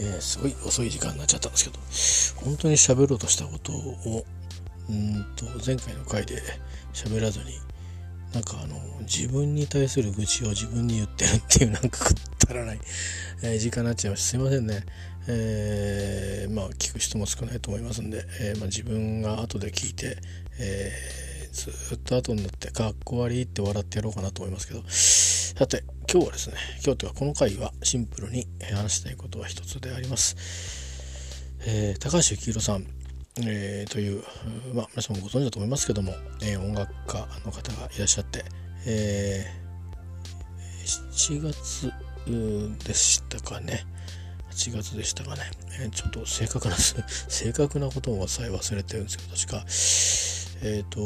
えー、すごい遅い時間になっちゃったんですけど本当に喋ろうとしたことをうんと前回の回で喋らずになんかあの自分に対する愚痴を自分に言ってるっていうなんかくったらない、えー、時間になっちゃいましたすいませんね。えー、まあ聞く人も少ないと思いますんで、えー、まあ、自分が後で聞いて、えずっと後になってかっこ悪いって笑ってやろうかなと思いますけど。さて今日はですね今日というかこの回はシンプルに話したいことは一つであります、え高橋幸宏さんえー、という、まあ、皆さんもご存知だと思いますけども、えー、音楽家の方がいらっしゃって、え、7月でしたかね。8月でしたかね、え、ちょっと正確な 正確なこともさえ忘れてるんですけど確かえっ、と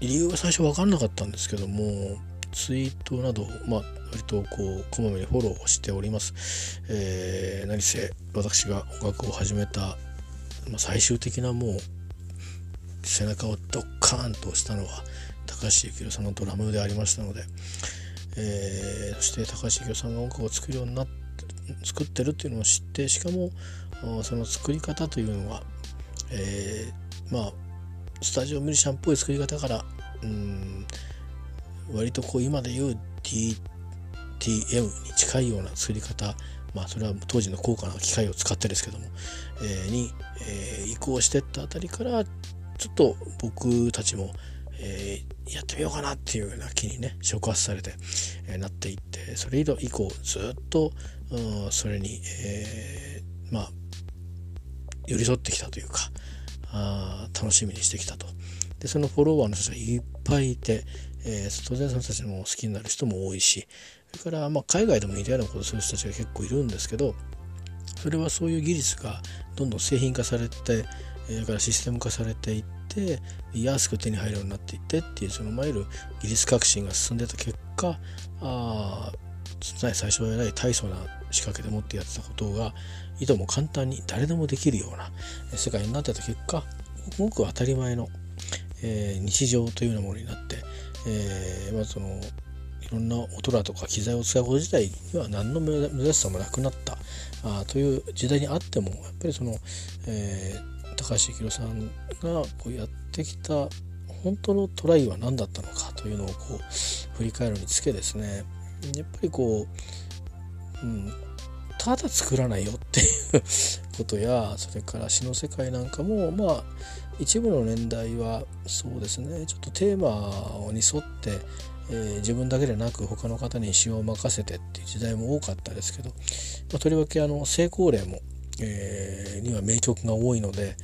理由が最初分かんなかったんですけどもツイートなど、まあ、割とこうこまめにフォローしております、えー、何せ私が音楽を始めたまあ、最終的なもう背中をドッカーンと押したのは高橋幸宏さんのドラムでありましたので、えー、そして高橋幸宏さんが音楽を作るようになって作ってるっていうのを知ってしかもその作り方というのは、えー、まあスタジオミュージシャンっぽい作り方からうん割とこう今で言う DTM に近いような作り方まあそれは当時の高価な機械を使ってですけども、えー、に、えー、移行してったあたりからちょっと僕たちも、えー、やってみようかなっていうような気にね触発されて、えー、なっていってそれ以降ずっと、うん、それに、えー、まあ寄り添ってきたというかあ楽しみにしてきたと。でそのフォロワーの人がいっぱいいて、えー、当然その人たちも好きになる人も多いしそれから、まあ、海外でも似たようなことをする人たちが結構いるんですけどそれはそういう技術がどんどん製品化されてそれからシステム化されていって安く手に入るようになっていってっていうそのいわゆる技術革新が進んでた結果あ最初はえらい大層な仕掛けでもってやってたことがいとも簡単に誰でもできるような世界になってた結果ごく当たり前の、えー、日常というようなものになって、えーまあ、そのいろんな音だとか機材を使うこと自体には何の珍しさもなくなった。あという時代にあってもやっぱりその、えー、高橋幸宏さんがこうやってきた本当のトライは何だったのかというのをこう振り返るにつけですね。やっぱりこう、うん、ただ作らないよっていうことやそれから詩の世界なんかもまあ一部の年代はそうですね。ちょっとテーマに沿ってえー、自分だけでなく他の方に詩を任せてっていう時代も多かったですけど、まあ、とりわけあの成功例も、えー、には名曲が多いので、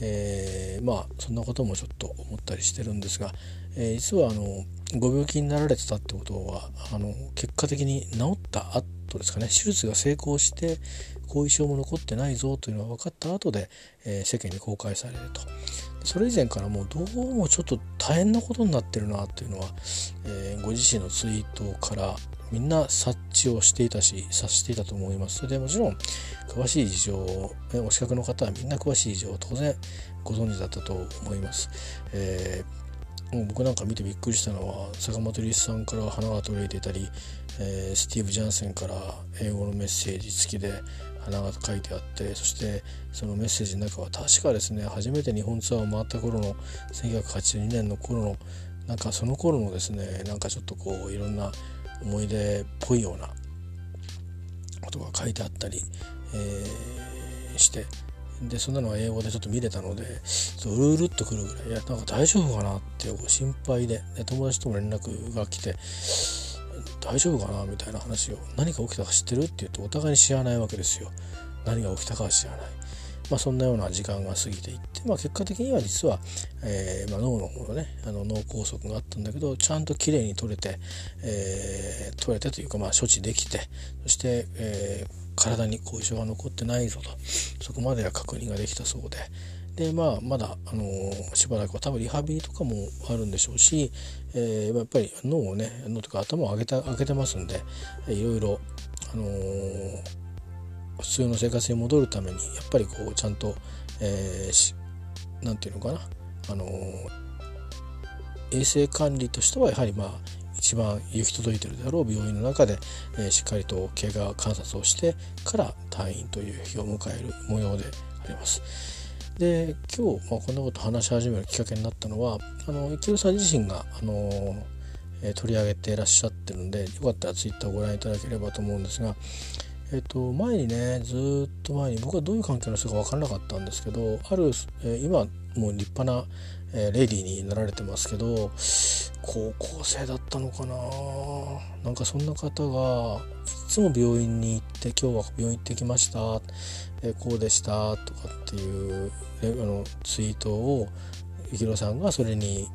えー、まあそんなこともちょっと思ったりしてるんですが、えー、実はあのご病気になられてたってことはあの結果的に治った後ですかね。手術が成功して後遺症も残ってないぞというのが分かった後で、えー、世間に公開されると。それ以前からもうどうもちょっと大変なことになってるなっていうのは、えー、ご自身のツイートからみんな察知をしていたし察していたと思いますそれでもちろん詳しい事情お近くの方はみんな詳しい事情を当然ご存知だったと思います、えー、もう僕なんか見てびっくりしたのは坂本龍一さんから花が取れていたり、えー、スティーブ・ジャンセンから英語のメッセージ付きで花が書いてあってそしてそのメッセージの中は確かですね初めて日本ツアーを回った頃の1982年の頃のなんかその頃のですねなんかちょっとこういろんな思い出っぽいようなことが書いてあったり、えー、してでそんなのは英語でちょっと見れたのでうるうるっとくるぐらいいやなんか大丈夫かなって心配でで友達とも連絡が来て大丈夫かなみたいな話を。何が起きたか知ってるって言うとお互いに知らないわけですよ。何が起きたかは知らない。まあそんなような時間が過ぎていって、まあ、結果的には実は、えーまあ、脳の方のねあの脳梗塞があったんだけどちゃんときれいに取れて、えー、取れてというかまあ処置できてそして、えー、体に後遺症が残ってないぞと。そこまでは確認ができたそうで。でまあまだ、あのー、しばらくは多分リハビリとかもあるんでしょうし、えー、やっぱり脳をね脳とか頭を上げた上げてますんでいろいろ、あのー、普通の生活に戻るためにやっぱりこうちゃんと、えー、なんていうのかな、あの衛生管理としてはやはりまあ一番行き届いてるであろう病院の中で、えー、しっかりと経過観察をしてから退院という日を迎える模様であります。で今日、まあ、こんなこと話し始めるきっかけになったのはあの池田さん自身が、あのえー、取り上げていらっしゃってるんでよかったらツイッターをご覧いただければと思うんですが、えーと、前にねずっと前に僕はどういう関係の人か分からなかったんですけどある、えー、今もう立派な、えー、レディーになられてますけど高校生だったのかな。なんかそんな方がいつも病院に行って「今日は病院行ってきました」えー、こうでした」とかっていう、あのツイートを幸宏さんがそれに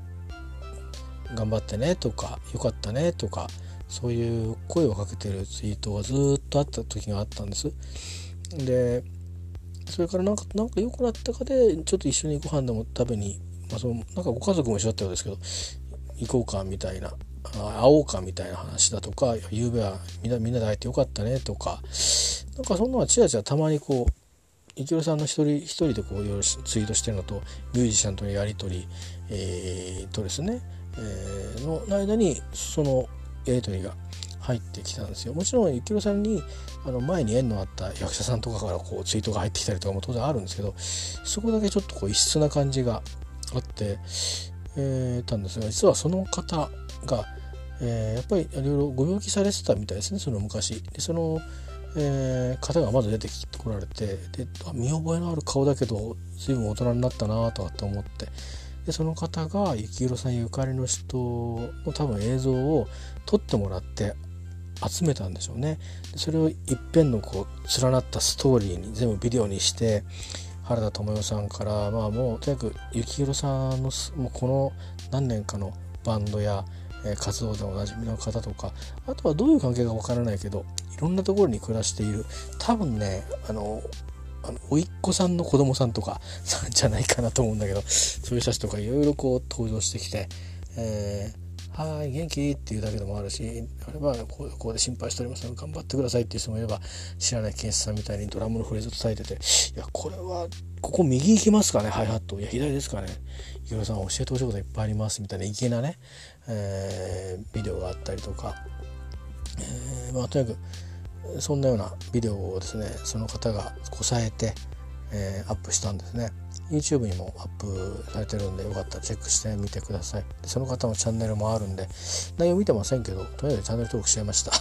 「頑張ってね」とか「よかったね」とかそういう声をかけてるツイートがずっとあった時があったんです。でそれからなんかなんか良くなったかでちょっと一緒にご飯でも食べに、まあ、そのなんかご家族も一緒だったようですけど行こうかみたいな会おうかみたいな話だとか「夕べはみんなみんなで会えてよかったね」とかなんかそんなのはちらちらたまにこうイキロさんの一人一人でこういろいろツイートしてるのとミュージシャンとのやり取り、えー、とですね、えー、の間にそのやり取りが入ってきたんですよ。もちろん幸宏さんにあの前に縁のあった役者さんとかからこうツイートが入ってきたりとかも当然あるんですけどそこだけちょっとこう異質な感じがあって、えー、たんですが実はその方が、えー、やっぱりいろいろご病気されてたみたいですねその昔。でそのえー、方がまず出てきてこられてで見覚えのある顔だけど随分大人になったなとかって思ってでその方が幸宏さんゆかりの人の多分映像を撮ってもらって集めたんでしょうね。それをいっぺんのこう連なったストーリーに全部ビデオにして原田知世さんからまあもうとにかく幸宏さんのもうこの何年かのバンドや、えー、活動でおなじみの方とかあとはどういう関係かわからないけどいろんなところに暮らしている多分ねあのあの甥っ子さんの子供さんとか じゃないかなと思うんだけどそういう人たちとかいろいろこう登場してきて、えーはい元気？っていうだけでもあるしあればここうで心配しております。ので頑張ってくださいっていう人もいれば知らない検視さんみたいにドラムのフレーズを伝えてていやこれはここ右行きますかね？ハイハット。いや左ですかね？ヒロさん教えてほしいこといっぱいあります。みたいな粋なね、えー、ビデオがあったりとか、えー、まあとにかくそんなようなビデオをですねその方がこさえて、えー、アップしたんですね。YouTube にもアップされてるんでよかったらチェックしてみてください。でその方のチャンネルもあるんで内容見てませんけどとりあえずチャンネル登録しちゃいました。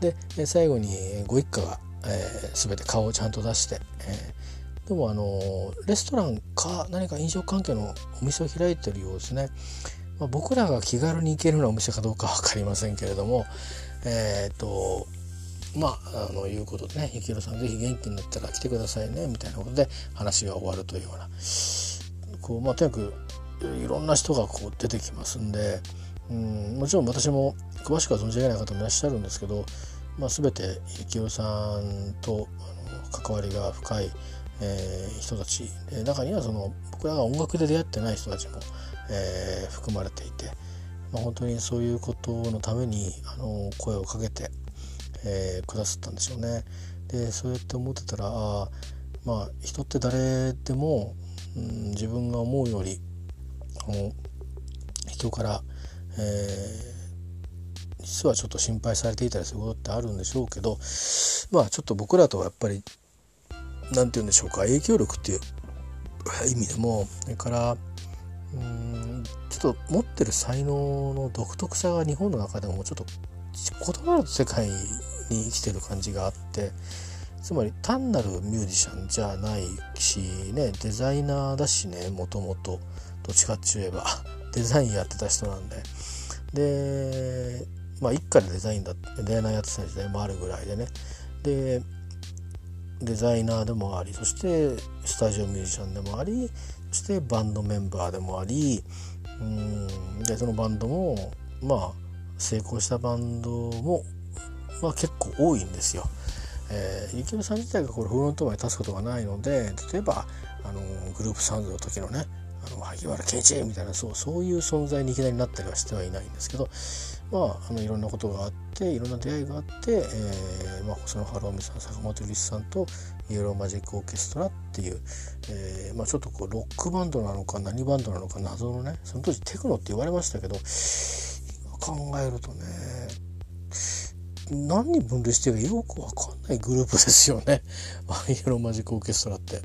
で最後にご一家が、えー、全て顔をちゃんと出して、えー、でもあのレストランか何か飲食関係のお店を開いてるようですね、ま、僕らが気軽に行けるようなお店かどうか分かりませんけれどもえっ、とまあ、あのいうことでね「ゆきろさん是非元気になったら来てくださいね」みたいなことで話が終わるというようなこう、まあ、とにかくいろんな人がこう出てきますんでうんもちろん私も詳しくは存じ上げない方もいらっしゃるんですけど、まあ、全てゆきろさんとあの関わりが深い、えー、人たちで中にはその僕らが音楽で出会ってない人たちも、えー、含まれていて、まあ、本当にそういうことのためにあの声をかけてえー、くださったんでしょうね。でそうやって思ってたらあまあ人って誰でも、うん、自分が思うより人から、えー、実はちょっと心配されていたりすることってあるんでしょうけどまあちょっと僕らとはやっぱり何て言うんでしょうか影響力っていう意味でもそれからうんちょっと持ってる才能の独特さが日本の中でもちょっと異なる世界に生きてる感じがあってつまり単なるミュージシャンじゃないしねデザイナーだしねもともとどっちかって言えば。デザインやってた人なんで。でまあ一家でデザインだデザイナーやってた時代もあるぐらいでね。でデザイナーでもありそしてスタジオミュージシャンでもありそしてバンドメンバーでもありうんでそのバンドもまあ成功したバンドもは結構多いんですよ。えー、ゆきのさん自体がこれフロント前に立つことがないので例えばあのグループサウンドの時のねあの萩原健一みたいなそうそういう存在にいきなりなったりはしてはいないんですけどまああのいろんなことがあっていろんな出会いがあって、えーまあ、細野晴臣さん坂本龍一さんとイエローマジックオーケストラっていう、えーまあ、ちょっとこうロックバンドなのか何バンドなのか謎のねその当時テクノって言われましたけど考えるとね何に分類してるかよく分かんないグループですよね イエローマジックオーケストラって。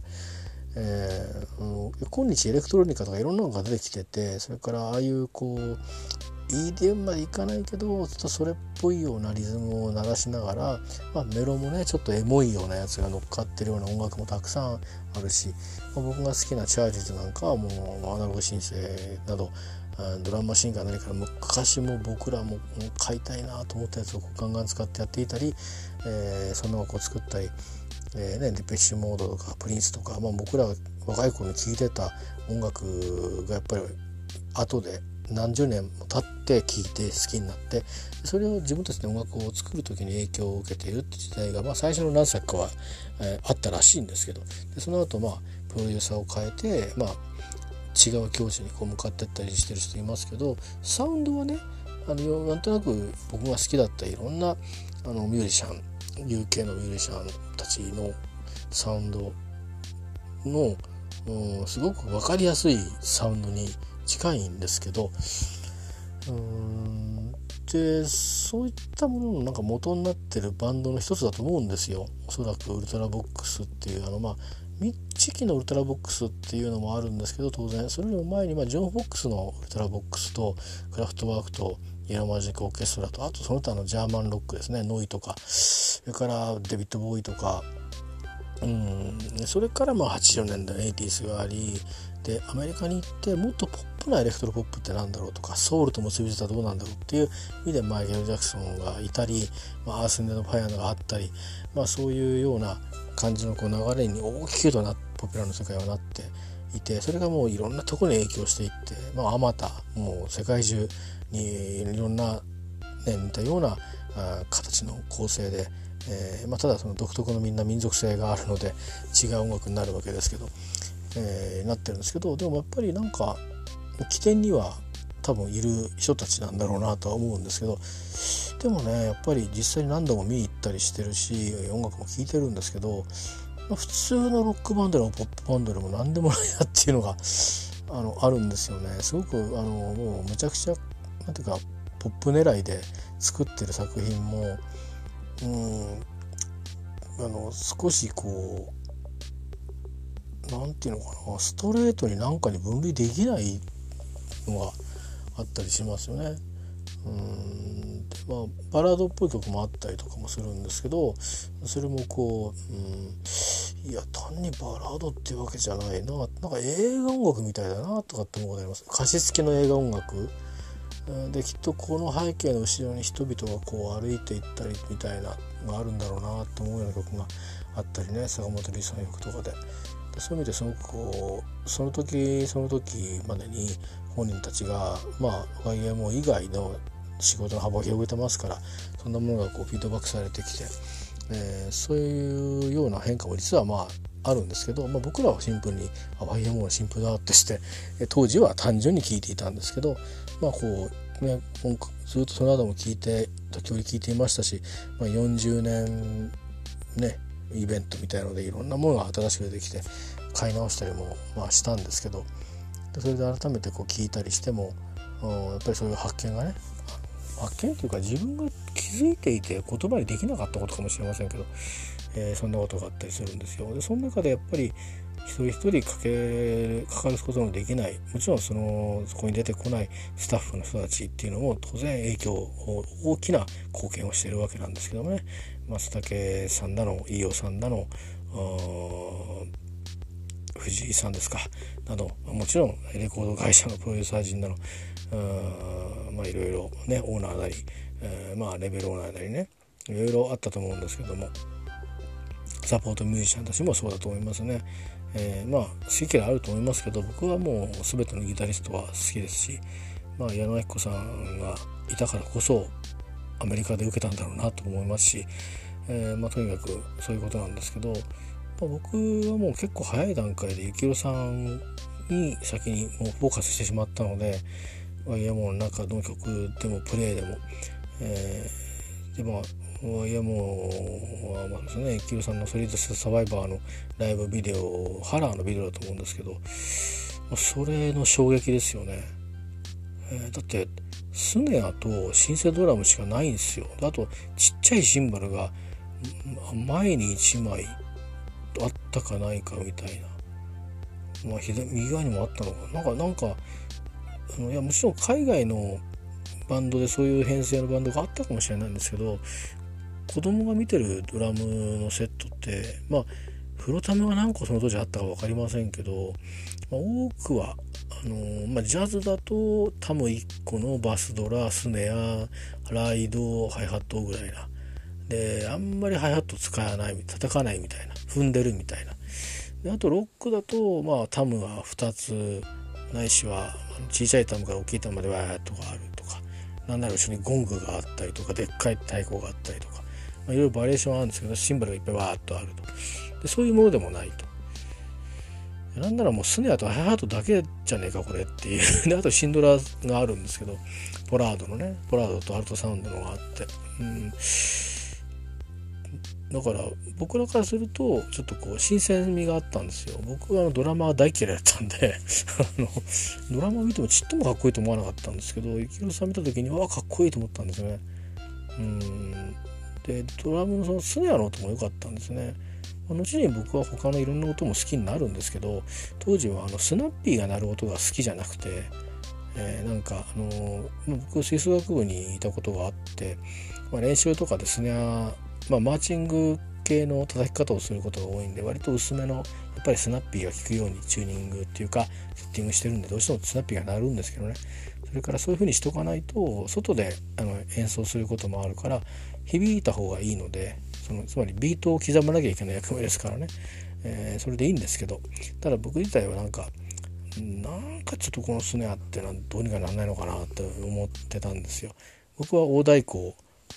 えー、今日エレクトロニカとかいろんなのが出てきててそれからああいうこう EDM までいかないけどちょっとそれっぽいようなリズムを鳴らしながら、まあ、メロもねちょっとエモいようなやつが乗っかってるような音楽もたくさんあるし、まあ、僕が好きなチャージズなんかはもうアナログシンセなどドラムマシンか何か昔も僕らも買いたいなと思ったやつをガンガン使ってやっていたり、えー、そんなのを作ったり、えーね、デペッシュモードとかプリンスとか、まあ、僕ら若い頃に聴いてた音楽がやっぱり後で何十年も経って聴いて好きになってそれを自分たちで音楽を作る時に影響を受けているって時代が、まあ、最初の何作かは、えー、あったらしいんですけどでその後まあプロデューサーを変えて、まあ、違う境地にこう向かってったりしてる人いますけどサウンドはねあのなんとなく僕が好きだったいろんなあのミュージシャン UK のミュージシャンたちのサウンドの、うん、すごく分かりやすいサウンドに近いんですけどうんでそういったもののなんか元になってるバンドの一つだと思うんですよ。おそらくウルトラヴォックスっていうあのまあ期のウルトラヴォックスっていうのもあるんですけど当然それよりも前に、まあ、ジョン・フォックスのウルトラヴォックスとクラフトワークとイエローマジックオーケストラとあとその他のジャーマンロックですねノイとかそれからデヴィッド・ボウイとかうんそれからまあ80年代の 80s がありでアメリカに行ってもっとポップなエレクトロポップってなんだろうとかソウルと結びついたらどうなんだろうっていう意味でマイケル・ジャクソンがいたり、まあ、アース・ンデのファイアがあったり、まあ、そういうような感じのこう流れに大きくとなってポピュラーの世界はなっていてそれがもういろんなところに影響していってまあまたもう世界中にいろんな、ね、似たような形の構成で、えーまあ、ただその独特のみんな民族性があるので違う音楽になるわけですけど、えー、なってるんですけどでもやっぱりなんか起点には多分いる人たちなんだろうなとは思うんですけどでもねやっぱり実際に何度も見に行ったりしてるし音楽も聴いてるんですけど、普通のロックバンドでもポップバンドでも何でもないなっていうのが あのあるんですよね。すごくあのもうむちゃくちゃなんていうかポップ狙いで作ってる作品もうんあの少しこう何て言うのかなストレートに何かに分類できないのがあったりしますよね。うん。まあ、バラードっぽい曲もあったりとかもするんですけどそれもこう、うん、いや単にバラードっていうわけじゃないな。なんか映画音楽みたいだなとかって思うことあります。歌詞付きの映画音楽。できっとこの背景の後ろに人々がこう歩いていったりみたいなのがあるんだろうなと思うような曲があったりね。坂本龍一さんの曲とかで。そういう意味ですごくこうその時その時までに本人たちがまあ YMO 以外の仕事の幅を広げてますからそんなものがこうフィードバックされてきて、えー、そういうような変化も実はまああるんですけど、まあ、僕らはシンプルに YMO の新譜だとして当時は単純に聴いていたんですけどまあこうねずっとその後も聞いて時折聞いていましたし、まあ、40年ねイベントみたいのでいろんなものが新しく出てきて買い直したりもまあしたんですけどそれで改めてこう聞いたりしてもやっぱりそういう発見がね発見というか自分が気づいていて言葉にできなかったことかもしれませんけど、えー、そんなことがあったりするんですよ。でその中でやっぱり一人一人かけかかることのできないもちろんそのそこに出てこないスタッフの人たちっていうのも当然影響大きな貢献をしているわけなんですけどもね松竹さんだの飯尾さんだの藤井さんですかなどもちろんレコード会社のプロデューサー陣などまあいろいろねオーナーなり、え、まあレベルオーナーなりねいろいろあったと思うんですけどもサポートミュージシャンたちもそうだと思いますね。えー、まあ好き嫌いあると思いますけど僕はもう全てのギタリストは好きですし、まあ、矢野明子さんがいたからこそアメリカで受けたんだろうなと思いますし、えー、まあ、とにかくそういうことなんですけど、まあ、僕はもう結構早い段階で幸宏さんに先にもうフォーカスしてしまったのでいやもう中の曲でもプレイでも、えー、でもいやもう、まあですね、キルさんのソリッドサバイバーのライブビデオ、ハラーのビデオだと思うんですけど、それの衝撃ですよね。えー、だってスネアとシンセドラムしかないんですよ。あとちっちゃいシンバルが前に1枚あったかないかみたいな、まあ、左右側にもあったのかな。んかなんかあのいやもちろん海外のバンドでそういう編成のバンドがあったかもしれないんですけど子供が見てるドラムのセットってまあフロタムが何個その当時あったか分かりませんけど、まあ、多くはあの、まあ、ジャズだとタム1個のバスドラスネアライドハイハットぐらいな。であんまりハイハット使わない叩かないみたいな踏んでるみたいな。であとロックだと、まあ、タムが2つないしは小さいタムから大きいタムまでわーっとかあるとかなんなら後ろにゴングがあったりとかでっかい太鼓があったりとか、まあ、いろいろバリエーションあるんですけどシンバルがいっぱいわーっとあると。でそういうものでもないと。なんならもうスネアとハイハートだけじゃねえかこれっていう。であとシンドラーがあるんですけどポラードのね。ポラードとアルトサウンドのがあって、うん、だから僕らからするとちょっとこう新鮮味があったんですよ。僕はドラマは大嫌いだったんで。あのドラマを見てもちっともかっこいいと思わなかったんですけど幸宏さん見た時にわかっこいいと思ったんですね。うん。でドラムのそのスネアの音も良かったんですね。後に僕は他のいろんな音も好きになるんですけど当時はあのスナッピーが鳴る音が好きじゃなくて、えー、なんかあの僕吹奏楽部にいたことがあって、まあ、練習とかですね、まあ、マーチング系の叩き方をすることが多いんで割と薄めのやっぱりスナッピーが効くようにチューニングっていうかセッティングしてるんでどうしてもスナッピーが鳴るんですけどね。それからそういうふうにしとかないと外であの演奏することもあるから響いた方がいいのでそのつまりビートを刻まなきゃいけない役目ですからね、えー、それでいいんですけどただ僕自体はなんかなんかちょっとこのスネアってのはどうにかならないのかなって思ってたんですよ。僕は大太鼓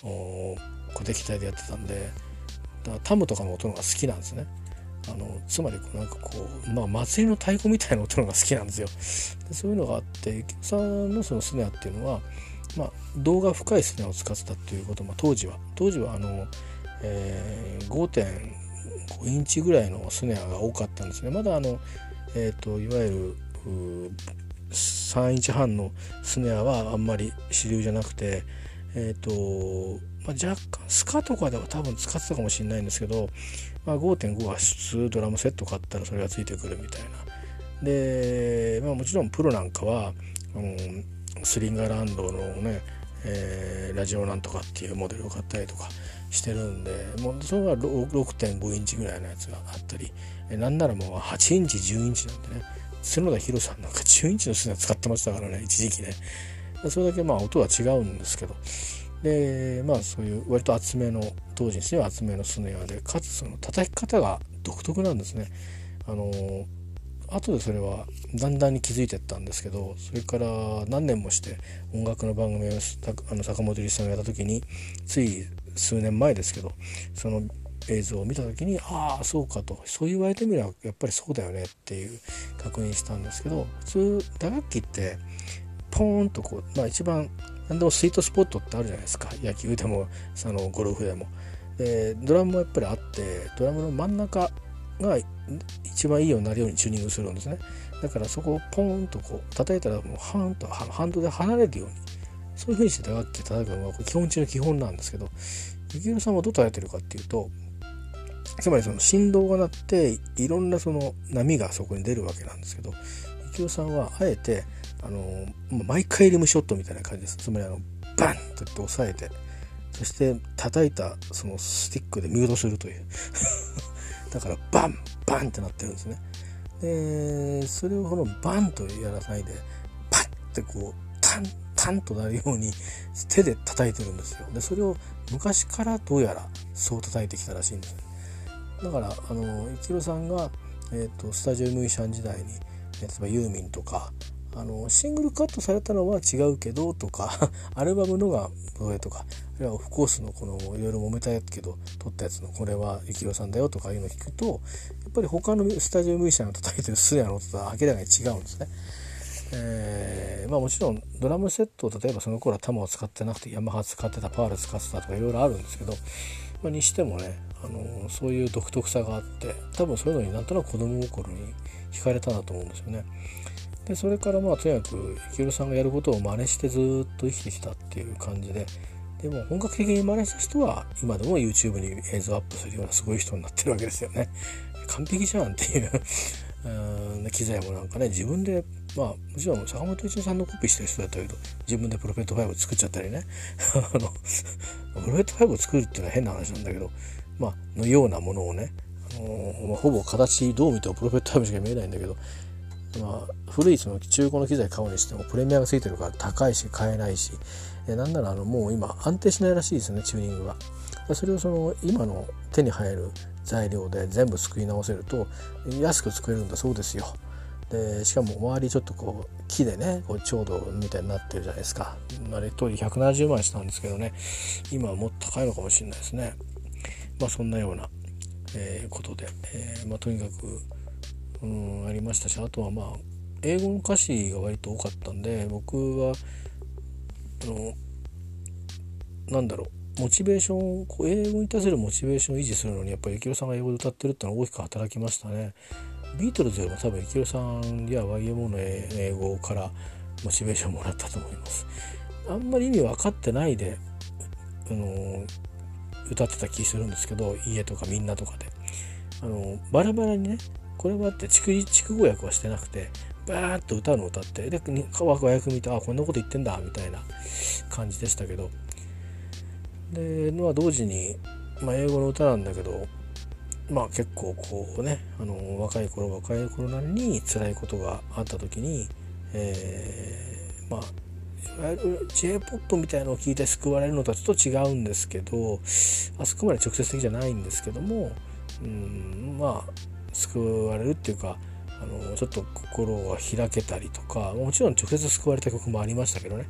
を小敵隊でやってたんでだからタムとかの音のが好きなんですね。あのつまりなんかこう、まあ、祭りの太鼓みたいな音のが好きなんですよ。でそういうのがあって池さんのそのスネアっていうのは、まあ、動画深いスネアを使ってたっていうことも当時は当時はあのえー、5.5インチぐらいのスネアが多かったんですね。まだあの、えーと、いわゆる3インチ半のスネアはあんまり主流じゃなくてえっ、ー、と、まあ、若干スカとかでは多分使ってたかもしれないんですけど、まあ、5.5は普通ドラムセット買ったらそれがついてくるみたいな。で、まあ、もちろんプロなんかは、うん、スリンガーランドのね、えー、ラジオなんとかっていうモデルを買ったりとかしてるんでもうそれが6.5インチぐらいのやつがあったりえなんならもう8インチ10インチなんでね角田博さんなんか 10インチの砂使ってましたからね一時期ね。それだけまあ音は違うんですけど。でまあそういう割と厚めの当時にしては厚めのスネアでかつその叩き方が独特なんですね。あの後でそれはだんだんに気づいてったんですけどそれから何年もして音楽の番組をあの坂本龍一さんがやった時につい数年前ですけどその映像を見た時にああそうかとそう言われてみればやっぱりそうだよねっていう確認したんですけど普通打楽器ってポーンとこう、まあ、一番何でもスイートスポットってあるじゃないですか野球でもそのゴルフでも。でドラムもやっぱりあってドラムの真ん中が一番いいようになるようにチューニングするんですね。だからそこをポーンとこう叩いたらもうハンとハンドで離れるようにそういうふうにして打楽器叩くのが基本中の基本なんですけど幸宏さんはどう叩いてるかっていうとつまりその振動が鳴っていろんなその波がそこに出るわけなんですけど幸宏さんはあえてあの毎回リムショットみたいな感じです。つまりあのバンとって押さえてそして叩いたそのスティックでミュートするという。だからバンバンってなってるんですね。でそれをこのバンとやらないでパッてこうタンタンとなるように手で叩いてるんですよ。でそれを昔からどうやらそう叩いてきたらしいんですだからあの一郎さんが、えーと、スタジオミュージシャン時代に例えばユーミンとかあのシングルカットされたのは違うけどとか アルバムのがどれとかいはオフコースのこのいろいろ揉めたやつけど撮ったやつのこれは幸宏さんだよとかいうのを聞くとやっぱり他のスタジオミュージシャンが叩いてるスネアの音とは明らかに違うんですね。えー、まあもちろんドラムセット例えばその頃はタマを使ってなくてヤマハ使ってたパール使ってたとかいろいろあるんですけど、まあ、にしてもね、あの、そういう独特さがあって多分そういうのになんとなく子供心に惹かれたなと思うんですよね。でそれからまあとにかく幸宏さんがやることを真似してずっと生きてきたっていう感じででも本格的に真似した人は今でも YouTube に映像アップするようなすごい人になってるわけですよね。完璧じゃんっていう うん機材もなんかね自分でまあもちろん坂本一郎さんのコピーしてる人だったけど自分でプロフェット5を作っちゃったりね あのプロフェット5を作るっていうのは変な話なんだけどまあのようなものをね、あのー、まあ、ほぼ形どう見てもプロフェット5しか見えないんだけどまあ、古いその中古の機材買うにしてもプレミアがついてるから高いし買えないしえなんならあのもう今安定しないらしいですねチューニングが。それをその今の手に入る材料で全部作り直せると安く作れるんだそうですよ。でしかも周りちょっとこう木でねこうちょうどみたいになってるじゃないですか。あれ当時170万したんですけどね今はもっと高いのかもしれないですね。まあそんなような、えー、ことで、えー、まあ、とにかくうんありましたしあとはまあ英語の歌詞が割と多かったんで僕はあのなんだろうモチベーションこう英語に対するモチベーションを維持するのにやっぱり幸宏さんが英語で歌ってるってのは大きく働きましたね。ビートルズよりも多分幸宏さんや YMO の英語からモチベーションをもらったと思います。あんまり意味分かってないで、あの歌ってた気するんですけど家とかみんなとかで。あのバラバラにねこれはって筑筑語訳はしてなくてバーッと歌うの歌ってで和訳見てあこんなこと言ってんだみたいな感じでしたけど。でまあ同時に、まあ、英語の歌なんだけどまあ結構こうねあの若い頃若い頃なりに辛いことがあった時に、えー、まあいわゆる j p o p みたいなのを聞いて救われるのとはちょっと違うんですけどあそこまで直接的じゃないんですけどもうんまあ救われるっていうかあのちょっと心が開けたりとかもちろん直接救われた曲もありましたけどね、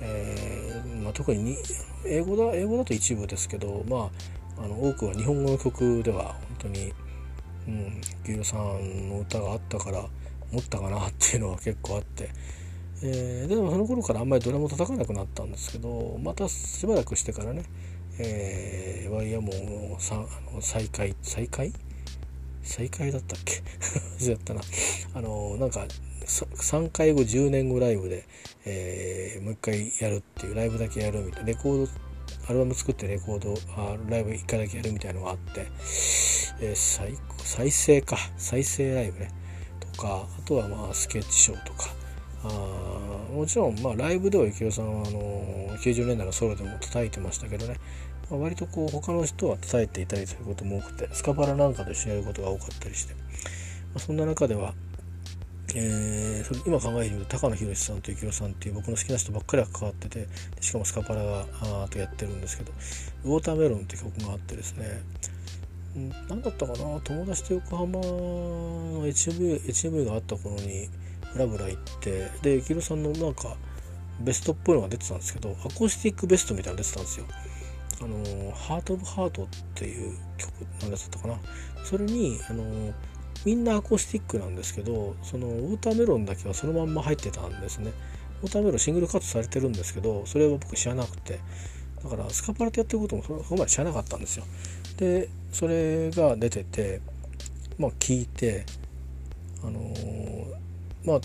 えー、まあ、特に英語だ英語だと一部ですけど、まあ、あの多くは日本語の曲では本当に、うん、牛郎さんの歌があったから思ったかなっていうのは結構あって。えー、でもその頃からあんまりドラム叩かなくなったんですけどまたしばらくしてからね、えー、ワイヤモンをさあの再開再開？再開だったっけ？そうやったな。あのなんか3回後10年後ライブで、えー、もう一回やるっていうライブだけやるみたいなレコードアルバム作ってレコードあライブ1回だけやるみたいのがあって、えー、再再生か。再生ライブね。とかあとはまあスケッチショーとか。あもちろんまあライブでは幸雄さんはあの90年代のソロでも叩いてましたけどね。まあ、割とこう他の人は伝えていたりすることも多くてスカパラなんかと一緒にやることが多かったりして、まあ、そんな中では、えー、それ今考えると高野宏さんと幸宏さんっていう僕の好きな人ばっかりが関わっててしかもスカパラがあとやってるんですけど「ウォーターメロン」って曲があってですね何だったかな友達と横浜の HV, HMV があった頃にブラブラ行ってで幸宏さんのなんかベストっぽいのが出てたんですけどアコースティックベストみたいなの出てたんですよ。あのハート・オブ・ハートっていう曲なんだったかな。それにあのみんなアコースティックなんですけどそのウォーターメロンだけはそのまんま入ってたんですね。ウォーターメロンシングルカットされてるんですけどそれは僕知らなくて。だからスカパラってやってることもそこまで知らなかったんですよ。でそれが出ててまあ聞いてあのー、まあ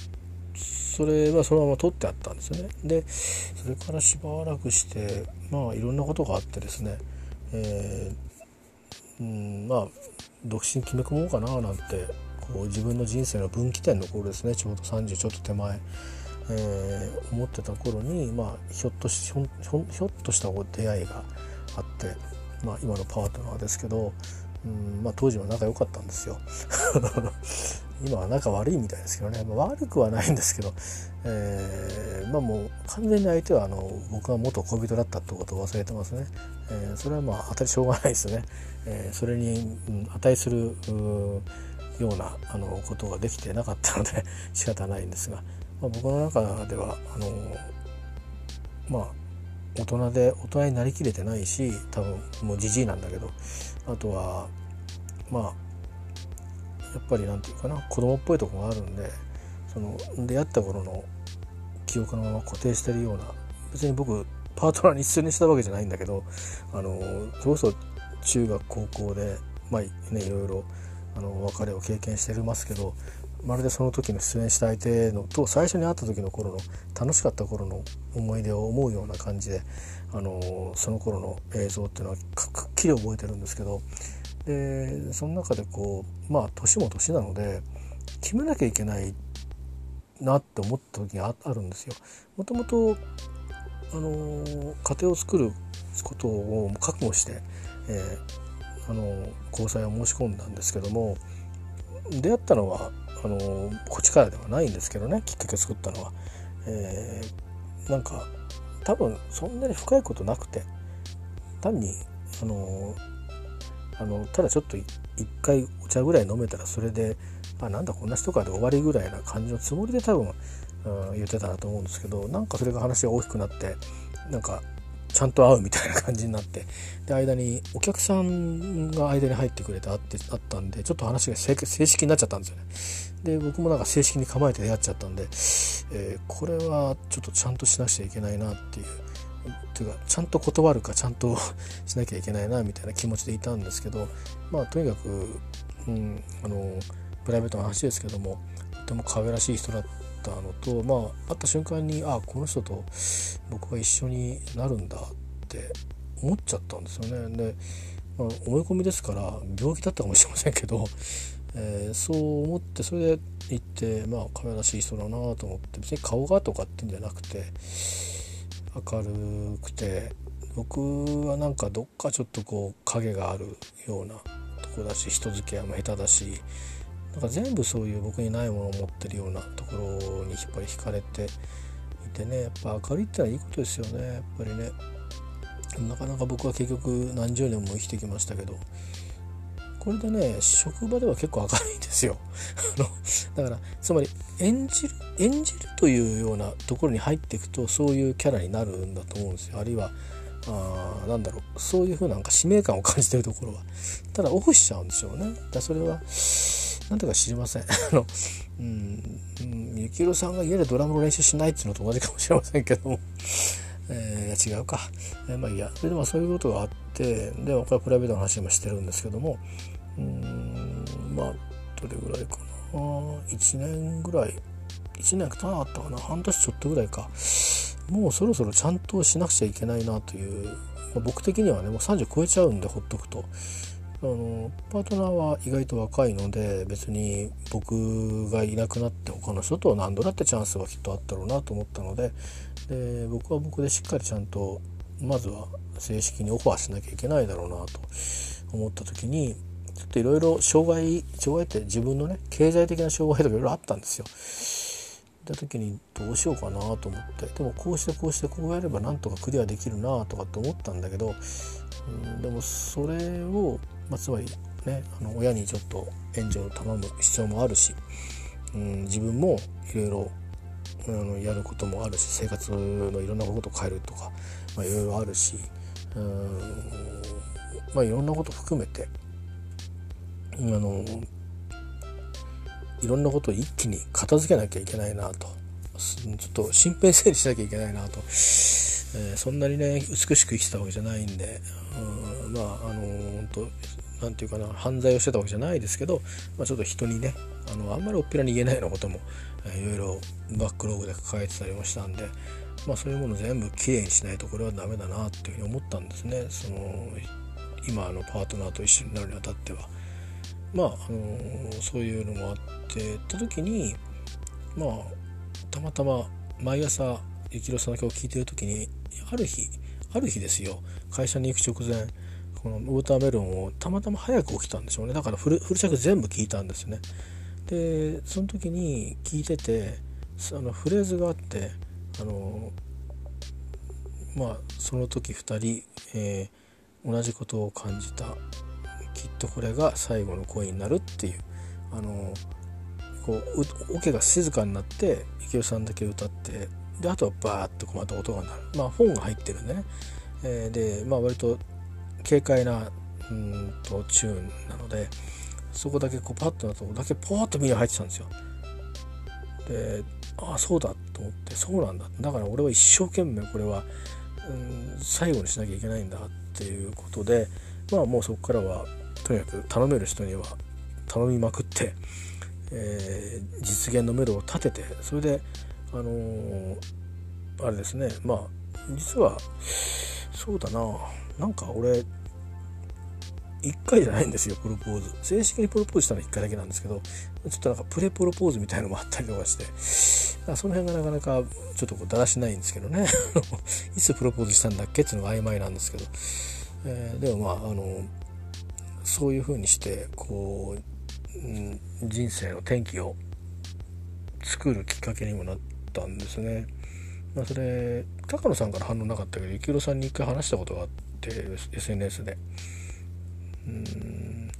それはそのまま取ってあったんですよね。でそれからしばらくしてまあいろんなことがあってですね、えー、うんまあ独身決め込もうかななんてこう自分の人生の分岐点の頃ですね。ちょうど30ちょっと手前、えー、思ってた頃に、まあ、ひょっとしひょひょっとした出会いがあって、まあ、今のパートナーですけど、うんまあ、当時は仲良かったんですよ。今は仲悪いみたいですけどね、まあ、悪くはないんですけど、えー、まあもう完全に相手はあの僕が元恋人だったってことを忘れてますね、えー、それはまあ当たりしょうがないですね、えー、それに、値するようなあのことができてなかったので 仕方ないんですが、まあ、僕の中ではあのまあ大人で大人になりきれてないし多分もうじじいなんだけど。あとはまあやっぱり何て言うかな子供っぽいとこがあるんでその出会った頃の記憶のまま固定してるような別に僕パートナーに一緒にしたわけじゃないんだけどあのそれこそ中学高校でまあねいろいろあの別れを経験してますけどまるでその時の出演した相手のと最初に会った時の頃の楽しかった頃の思い出を思うような感じで、あのその頃の映像っていうのはくっきり覚えてるんですけどでその中でこうまあ年も年なので決めなきゃいけないなって思った時があるんですよ。もともとあの家庭を作ることを覚悟して、えー、あの交際を申し込んだんですけども出会ったのはあのこっちからではないんですけどねきっかけ作ったのは。えー、なんか多分そんなに深いことなくて単にあのあのただちょっと一回お茶ぐらい飲めたらそれであなんだこんな人かで終わりぐらいな感じのつもりで多分、うん、言ってたなと思うんですけどなんかそれが話が大きくなってなんかちゃんと会うみたいな感じになってで間にお客さんが間に入ってくれてあってあったんでちょっと話が正式になっちゃったんですよね。で僕もなんか正式に構えて出会っちゃったんで、えー、これはちょっとちゃんとしなくちゃいけないなっていう。っていうかちゃんと断るかちゃんと しなきゃいけないなみたいな気持ちでいたんですけどまあとにかく、うん、あのプライベートの話ですけどもとても可愛らしい人だったのとまあ会った瞬間にあこの人と僕は一緒になるんだって思っちゃったんですよね。で、まあ、思い込みですから病気だったかもしれませんけど、えー、そう思ってそれで行ってまあ可愛らしい人だなと思って別に顔がとかってんじゃなくて明るくて僕はなんかどっかちょっとこう影があるようなとこだし人付き合いも下手だしなんか全部そういう僕にないものを持ってるようなところにやっぱり惹かれていてねやっぱ明るいってのはいいことですよねやっぱりね。なかなか僕は結局何十年も生きてきましたけどこれでね職場では結構明るいんですよ。だからつまり演じる演じるというようなところに入っていくとそういうキャラになるんだと思うんですよ。あるいはあなんだろうそういうふうなんか使命感を感じてるところは。ただオフしちゃうんでしょうね。だそれは何ていうか知りません。あのうん幸宏さんが家でドラムの練習しないっていうのと同じかもしれませんけども。えー、違うか、えー、まあいいや。でもそういうことがあってでこれはプライベートの話もしてるんですけども。うんまあどれぐらいかな。1年ぐらい。1年経なかったかな。半年ちょっとぐらいか。もうそろそろちゃんとしなくちゃいけないなという、まあ、僕的にはねもう30超えちゃうんでほっとくと。あのパートナーは意外と若いので別に僕がいなくなって他の人と何度だってチャンスはきっとあったろうなと思ったので。で僕は僕でしっかりちゃんとまずは正式にオファーしなきゃいけないだろうなと思った時にといろいろ障害障害って自分のね経済的な障害とかいろいろあったんですよ。った時にどうしようかなと思ってでもこうしてこうしてこうやればなんとかクリアできるなとかって思ったんだけど、うん、でもそれをまあ、つまりねあの親にちょっと援助を頼む必要もあるし、うん、自分もいろいろあのやることもあるし生活のいろんなことを変えるとか、まあ、いろいろあるし、うんまあ、いろんなこと含めてあのいろんなことを一気に片付けなきゃいけないなと。ちょっと身辺整理しなきゃいけないなと、えー、そんなにね美しく生きてたわけじゃないんで、うん、まああの本当何て言うかな犯罪をしてたわけじゃないですけど、まあ、ちょっと人にねあのあんまりおっぴらに言えないようなことも、えー、いろいろバックローグで抱えてたりもしたんで、まあ、そういうもの全部きれいにしないとこれはダメだなっていうふうに思ったんですね。その今のパートナーと一緒になるにあたっては。まあ、あのー、そういうのもあってた時にまあたまたま毎朝幸宏さんの曲を聴いてる時にある日ある日ですよ会社に行く直前このウォーターメロンをたまたま早く起きたんでしょうね。だからフルフル尺全部聞いたんですね。でその時に聞いててあのフレーズがあってあのまあその時2人、えー、同じことを感じた。とこれが最後の恋になるっていう。あのこうオケが静かになって池尾さんだけ歌ってであとはバーッとまた音が鳴る。まあ本が入ってるんでね、えー、でまあ割と軽快なうんとチューンなのでそこだけこうパッとなとこだけポーッと耳に入ってたんですよ。でああそうだと思ってそうなんだだから俺は一生懸命これは、うん、最後にしなきゃいけないんだっていうことでまあもうそこからはとにかく頼める人には頼みまくって、えー、実現のめどを立ててそれであのー、あれですねまあ実はそうだななんか俺1回じゃないんですよプロポーズ。正式にプロポーズしたのは1回だけなんですけどちょっとなんかプレプロポーズみたいのもあったりとかしてその辺がなかなかちょっとこうだらしないんですけどね。いつプロポーズしたんだっけっていうのが曖昧なんですけど、えー、でもまああのそういうふうにしてこう、うん、人生の転機を作るきっかけにもなったんですね。まあ、それ高野さんから反応なかったけど幸宏さんに一回話したことがあって SNS で。うん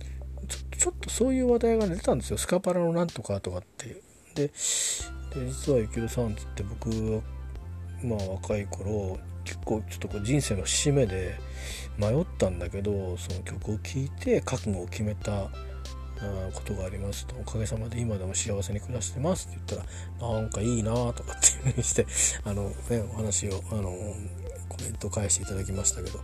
ちょっとそういう話題が出たんですよスカパラのなんとかとかってで実は幸宏さんっつって僕はまあ若い頃結構ちょっとこう人生の節目で迷ったんだけどその曲を聴いて覚悟を決めたことがありますと。おかげさまで今でも幸せに暮らしてますって言ったらなんかいいなとかっていうふうにして あの、ね、お話をあのコメント返していただきましたけど。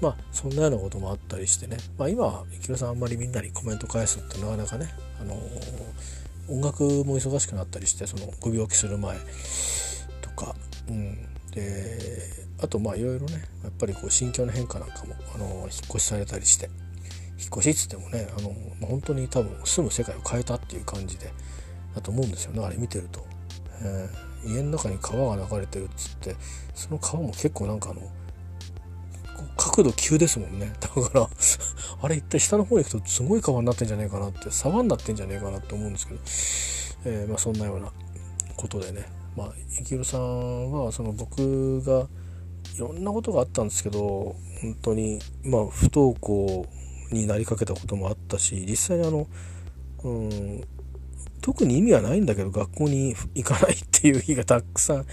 まあそんなようなこともあったりしてね、まあ、今は幸さんあんまりみんなにコメント返すってなかなかね、あの音楽も忙しくなったりしてそのご病気する前とか、うん、であとまあいろいろねやっぱりこう心境の変化なんかも、あの引っ越しされたりして引っ越しっつってもねあの、ま、本当に多分住む世界を変えたっていう感じでだと思うんですよねあれ見てると。えー家の中に川が流れてるっつってその川も結構なんかあの角度急ですもんね だからあれ一体下の方に行くとすごい川になってんじゃねえかなって沢になってんじゃねえかなって思うんですけど、えー、まあ、そんなようなことでねまあ幸宏さんはその僕がいろんなことがあったんですけど本当にまあ不登校になりかけたこともあったし実際にあのうん特に意味はないんだけど学校に行かないっていう日がたくさん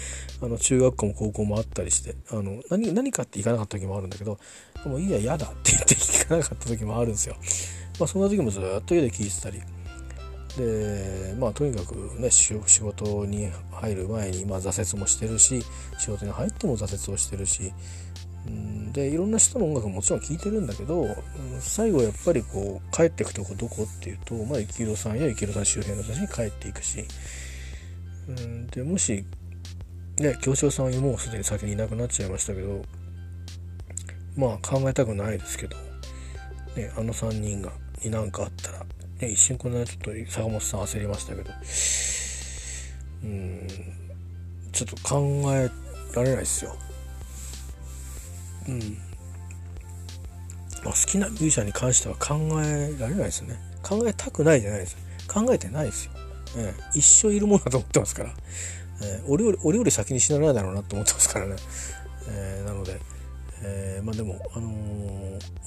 あの中学校も高校もあったりしてあの何何かって行かなかった時もあるんだけどもういいや嫌だって言って行かなかった時もあるんですよ。まあ、そんな時もずっと家で聞いてたりでまあとにかくね仕事に入る前に、まあ、挫折もしてるし仕事に入っても挫折をしてるしでいろんな人の音楽ももちろん聴いてるんだけど最後やっぱりこう帰っていくとこどこっていうと、まあ、幸宏さんや幸宏さん周辺の人たちに帰っていくしうんでもしね京志郎さんはもうすでに先にいなくなっちゃいましたけどまあ考えたくないですけど、ね、あの3人がに何かあったら、ね、一瞬このちょっと坂本さん焦りましたけど。うん。ちょっと考えられないですよ。うん。まあ、好きなミュージシャンに関しては考えられないですよね。考えたくないじゃないです考えてないですよ、えー、一生いるものだと思ってますから、えー、俺より俺より先に死なないだろうなと思ってますからね、えー、なので、えまあでも、あの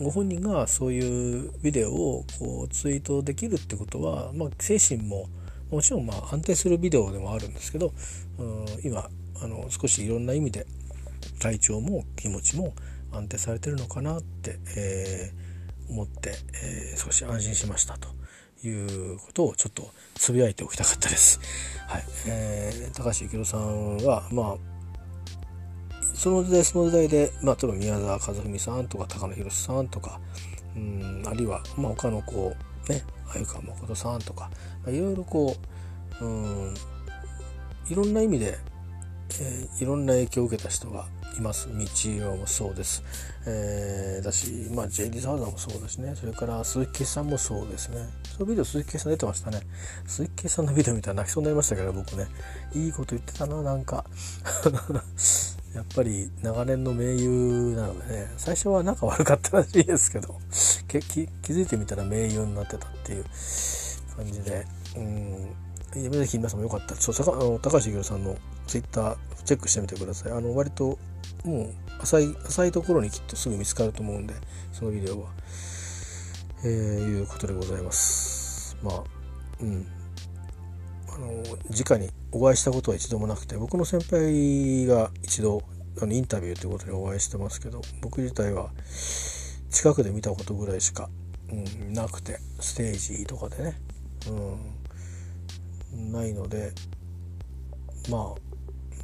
ご本人がそういうビデオをこうツイートできるってことは、まあ、精神ももちろんまあ安定するビデオでもあるんですけど、うん、今あの少しいろんな意味で体調も気持ちも安定されてるのかなって、えー、思って、えー、少し安心しましたということをちょっとつぶやいておきたかったです。はいえー、高橋幸宏さんはまあその時代その時代で、まあ、例えば宮沢和文さんとか高野宏さんとかうんあるいは、まあ、他のこうね鮎川誠さんとか、まあ、いろいろこううんいろんな意味で、えー、いろんな影響を受けた人がいます。道夫もそうです、えー、だしまあ JD サウザーもそうですね。それから鈴木さんもそうですね。そのビデオ鈴木さん出てましたね。鈴木さんのビデオ見たら泣きそうになりましたけど僕ね。いいこと言ってたななんか。やっぱり長年の盟友なのでね最初は仲悪かったらしいですけど 気づいてみたら盟友になってたっていう感じで。うん。ぜひ皆さんもよかった。らちょ高橋宏さんのツイッターチェックしてみてください。あの割ともう浅い浅いところにきっとすぐ見つかると思うんでそのビデオは、えー、いうことでございます。まあうん。あの直にお会いしたことは一度もなくて僕の先輩が一度あのインタビューということでお会いしてますけど僕自体は近くで見たことぐらいしか、うん、なくてステージとかでね、うん、ないのでまあ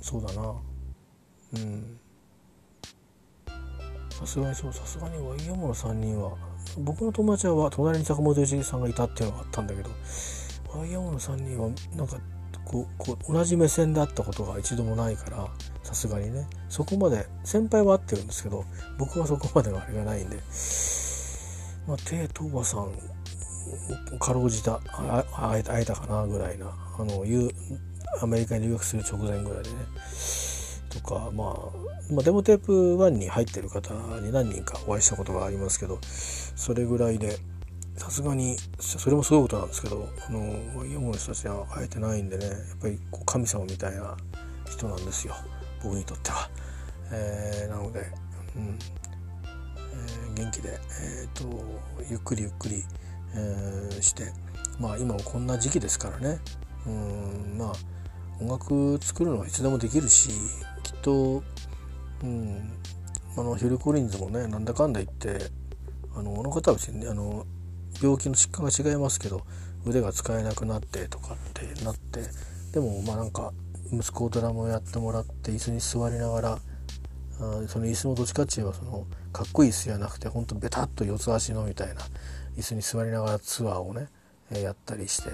そうだな。うん。さすがにそうさすがにワイヤモの3人は。僕の友達は隣に坂本龍一さんがいたっていうのがあったんだけど山の3人はなんかこうこう同じ目線であったことが一度もないからさすがにね。そこまで先輩は会ってるんですけど僕はそこまでのあれがないんで。まあ手とばさんかろうじた会えたかなぐらいなあのアメリカに留学する直前ぐらいでね。とか、まあ、まあデモテープ1に入ってる方に何人かお会いしたことがありますけどそれぐらいでさすがにそれもすごいことなんですけどあの読む人たちには会えてないんでねやっぱりこう神様みたいな人なんですよ。僕にとっては。えー、なので、うん。えー、元気で、えーと、ゆっくりゆっくり、えー、してまあ今もこんな時期ですからね。うんまあ音楽作るのはいつでもできるしきっと、うん、あのヒル・コリンズもねなんだかんだ言ってあのあの方は別にねあの病気の疾患が違いますけど腕が使えなくなってとかってなってでもまあなんか息子をドラムをやってもらって椅子に座りながらあその椅子もどっちかっていうとそのかっこいい椅子じゃなくてほんとベタッと四つ足のみたいな椅子に座りながらツアーをねやったりして、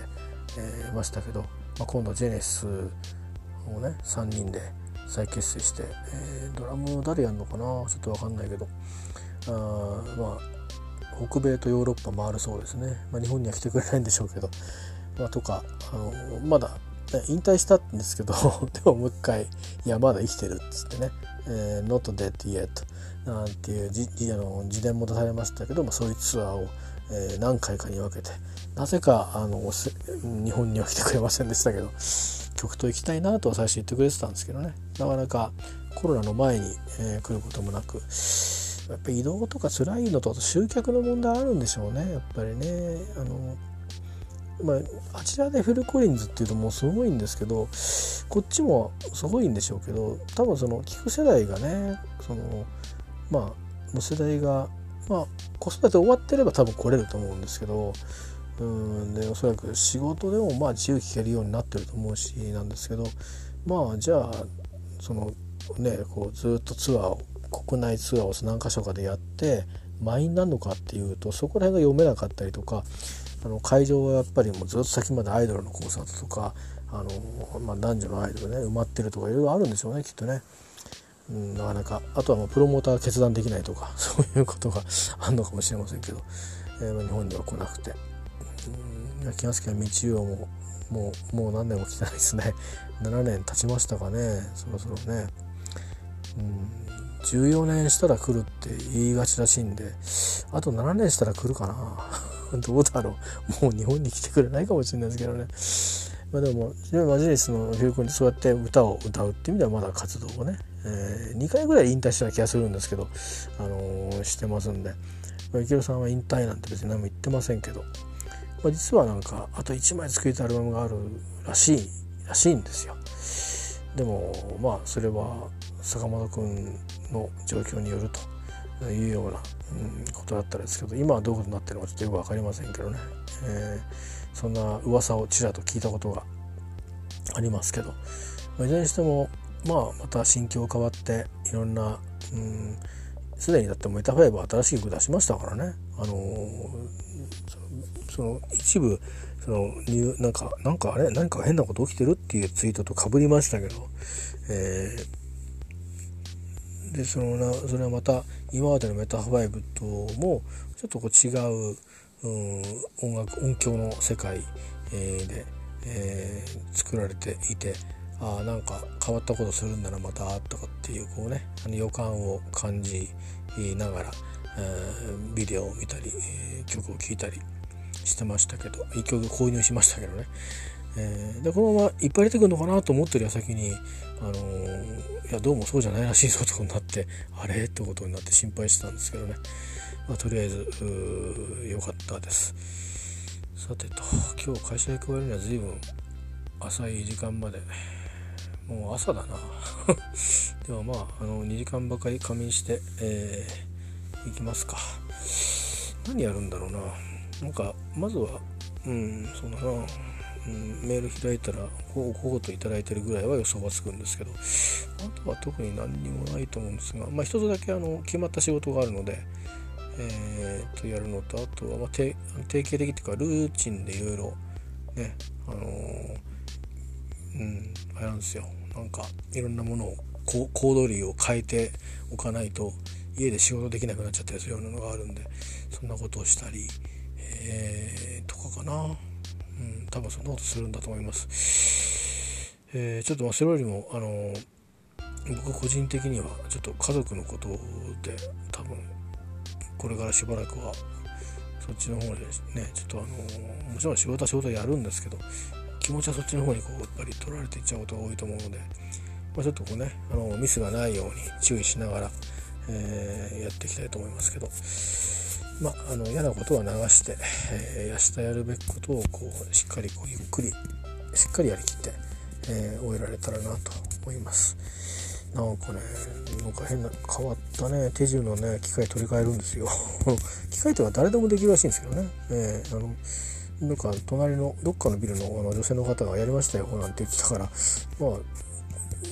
えー、ましたけど、まあ、今度ジェネシスをね3人で再結成して、えー、ドラム誰やんのかな？ちょっと分かんないけど。あまあ北米とヨーロッパ回るそうですね、まあ、日本には来てくれないんでしょうけど、まあ、とかあのまだ引退したんですけど でももう一回「いやまだ生きてる」っつってね「えー、Not dead yet」なんていうじあの自伝も出されましたけど、まあ、そういうツアーを、えー、何回かに分けて。なぜかあの日本には来てくれませんでしたけど極東行きたいなとは最初言ってくれてたんですけどね。なかなかコロナの前に、えー、来ることもなくやっぱり移動とか辛いのと集客の問題あるんでしょうねやっぱりね。あのまあ、あちらでフルコリンズっていうともうすごいんですけどこっちもすごいんでしょうけど多分その聞く世代がねそのまあの世代がまあ子育て終わってれば多分来れると思うんですけどうんでおそらく仕事でもまあ自由聞けるようになってると思うしなんですけどまあじゃあそのねこうずっとツアーを国内ツアーを何か所かでやって満員なのかっていうとそこら辺が読めなかったりとかあの会場はやっぱりもうずっと先までアイドルのコンサートとかあの、まあ、男女のアイドルね埋まってるとかいろいろあるんでしょうねきっとね。うん、なかなか。あとはもうプロモーター決断できないとか そういうことが あるのかもしれませんけど、えー、日本には来なくて、うん、気がつきは道夫ももうもう何年も来てないですね。7年経ちましたかねそろそろね、うん、14年したら来るって言いがちらしいんであと7年したら来るかな。どうだろう。もう日本に来てくれないかもしれないですけどね。まあでもマジレスのフィルコにそうやって歌を歌うっていう意味ではまだ活動をね、えー、2回ぐらい引退した気がするんですけど、あのー、してますんで、まあ、池田さんは引退なんて別に何も言ってませんけど、まあ、実はなんかあと1枚作りたアルバムがあるらしいらしいんですよ。でもまあそれは坂本君の状況によるというような、うん、ことだったんですけど今はどういうことになってるのかちょっとよく分かりませんけどね、えー、そんな噂をちらと聞いたことがありますけど、いずれにしても、まあ、また心境変わっていろんなすで、にだってメタファイブ新しい曲出しましたからね、あのー、その一部そのなんかなんかあれ何か変なこと起きてるっていうツイートとかぶりましたけど、えーでそのなそれはまた今までのメタファイブともちょっとこう違う、うん、音楽音響の世界、えー、で、えー、作られていてああなんか変わったことするんだなまたとかっていうこうねあの予感を感じながら、えー、ビデオを見たり、曲を聴いたりしてましたけど一曲購入しましたけどね。えー、でこのままいっぱい出てくるのかなと思ってる矢先に、あのー、いやどうもそうじゃないらしいぞとかになってあれ？ってことになって心配してたんですけどね、まあ、とりあえず良かったです。さてと今日会社行く割には随分浅い時間までもう朝だな。ではまああの2時間ばかり仮眠して、えー、行きますか。何やるんだろうな。なんかまずはうんそうだな。うん、メール開いたらこうこうと頂いてるぐらいは予想がつくんですけど。あとは特に何にもないと思うんですが、まあ、一つだけあの決まった仕事があるので、えー、とやるのとあとはまあ定定型的っていうかルーチンでいろいろねあのうんあれなんですよ。なんかいろんなものを行動類を変えておかないと家で仕事できなくなっちゃったりするようなのがあるんでそんなことをしたり、えー、とかかな、うん、多分そんなことするんだと思います。えー、ちょっとまあそれよりもあの僕個人的にはちょっと家族のことで多分これからしばらくはそっちの方でねちょっとあのもちろん仕事は仕事やるんですけど気持ちはそっちの方にこうやっぱり取られていっちゃうことが多いと思うので、まあ、ちょっとこうねあのミスがないように注意しながら、えー、やっていきたいと思いますけど。まあ、の嫌なことは流して、えー、明日やるべきことをこうしっかりこうゆっくりしっかりやりきって、えー、終えられたらなと思います。なんかねなんか変な変わったね手順のね機械取り替えるんですよ。機械とは誰でもできるらしいんですけどね、えー、あのなんか隣のどっかのビルのあの女性の方がやりましたよなんて言ってたから。まあ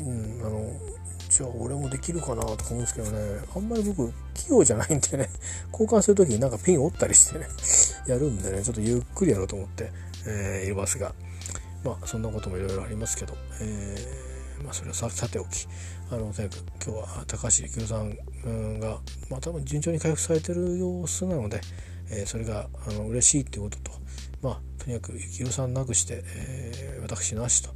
うんあのじゃあ俺もできるかなとか思うんですけどね。あんまり僕器用じゃないんでね。交換する時になんかピン折ったりしてね。やるんでね。ちょっとゆっくりやろうと思って、えー、いますが。まあそんなこともいろいろありますけど、えーまあ、それはさておき。あのとにかく今日は高橋幸宏さんが、まあ、多分順調に回復されてる様子なので、えー、それがあの嬉しいっていうことと、まあ、とにかく幸宏さんなくして、えー、私なしと、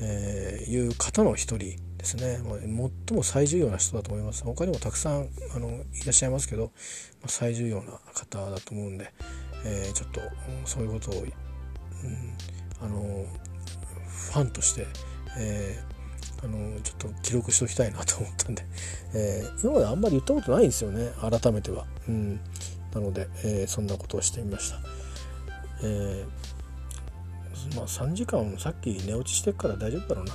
えー、いう方の一人ですね、まあ、最も最重要な人だと思います。他にもたくさんあのいらっしゃいますけど、まあ、最重要な方だと思うんで、えー、ちょっとそういうことを、うん、あのファンとして、えーあのちょっと記録しておきたいなと思ったんで、えー、今まであんまり言ったことないんですよね。改めては、うん、なので、えー、そんなことをしてみました、えー、まあ3時間さっき寝落ちしてから大丈夫だろうな。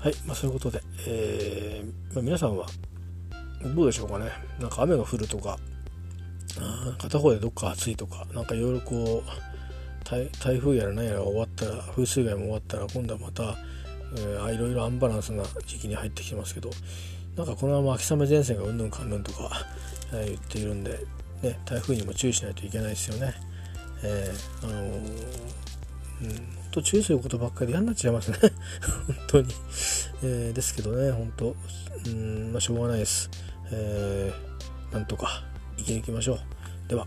はいまあそういうことで、えーまあ、皆さんはどうでしょうかねなんか雨が降るとか片方でどっか暑いとかなんかいろいろこう台風やら何やら終わったら風水害も終わったら今度はまた、いろいろアンバランスな時期に入ってきてますけどなんかこのまま秋雨前線がうんぬんかんぬんとか、えー、言っているんで、ね、台風にも注意しないといけないですよね。えー、あのー、うん、と注意することばっかりで嫌になっちゃいますね。本当に、えー、ですけどね本当。うんまあしょうがないです、えー、なんとか生き抜きましょう。では。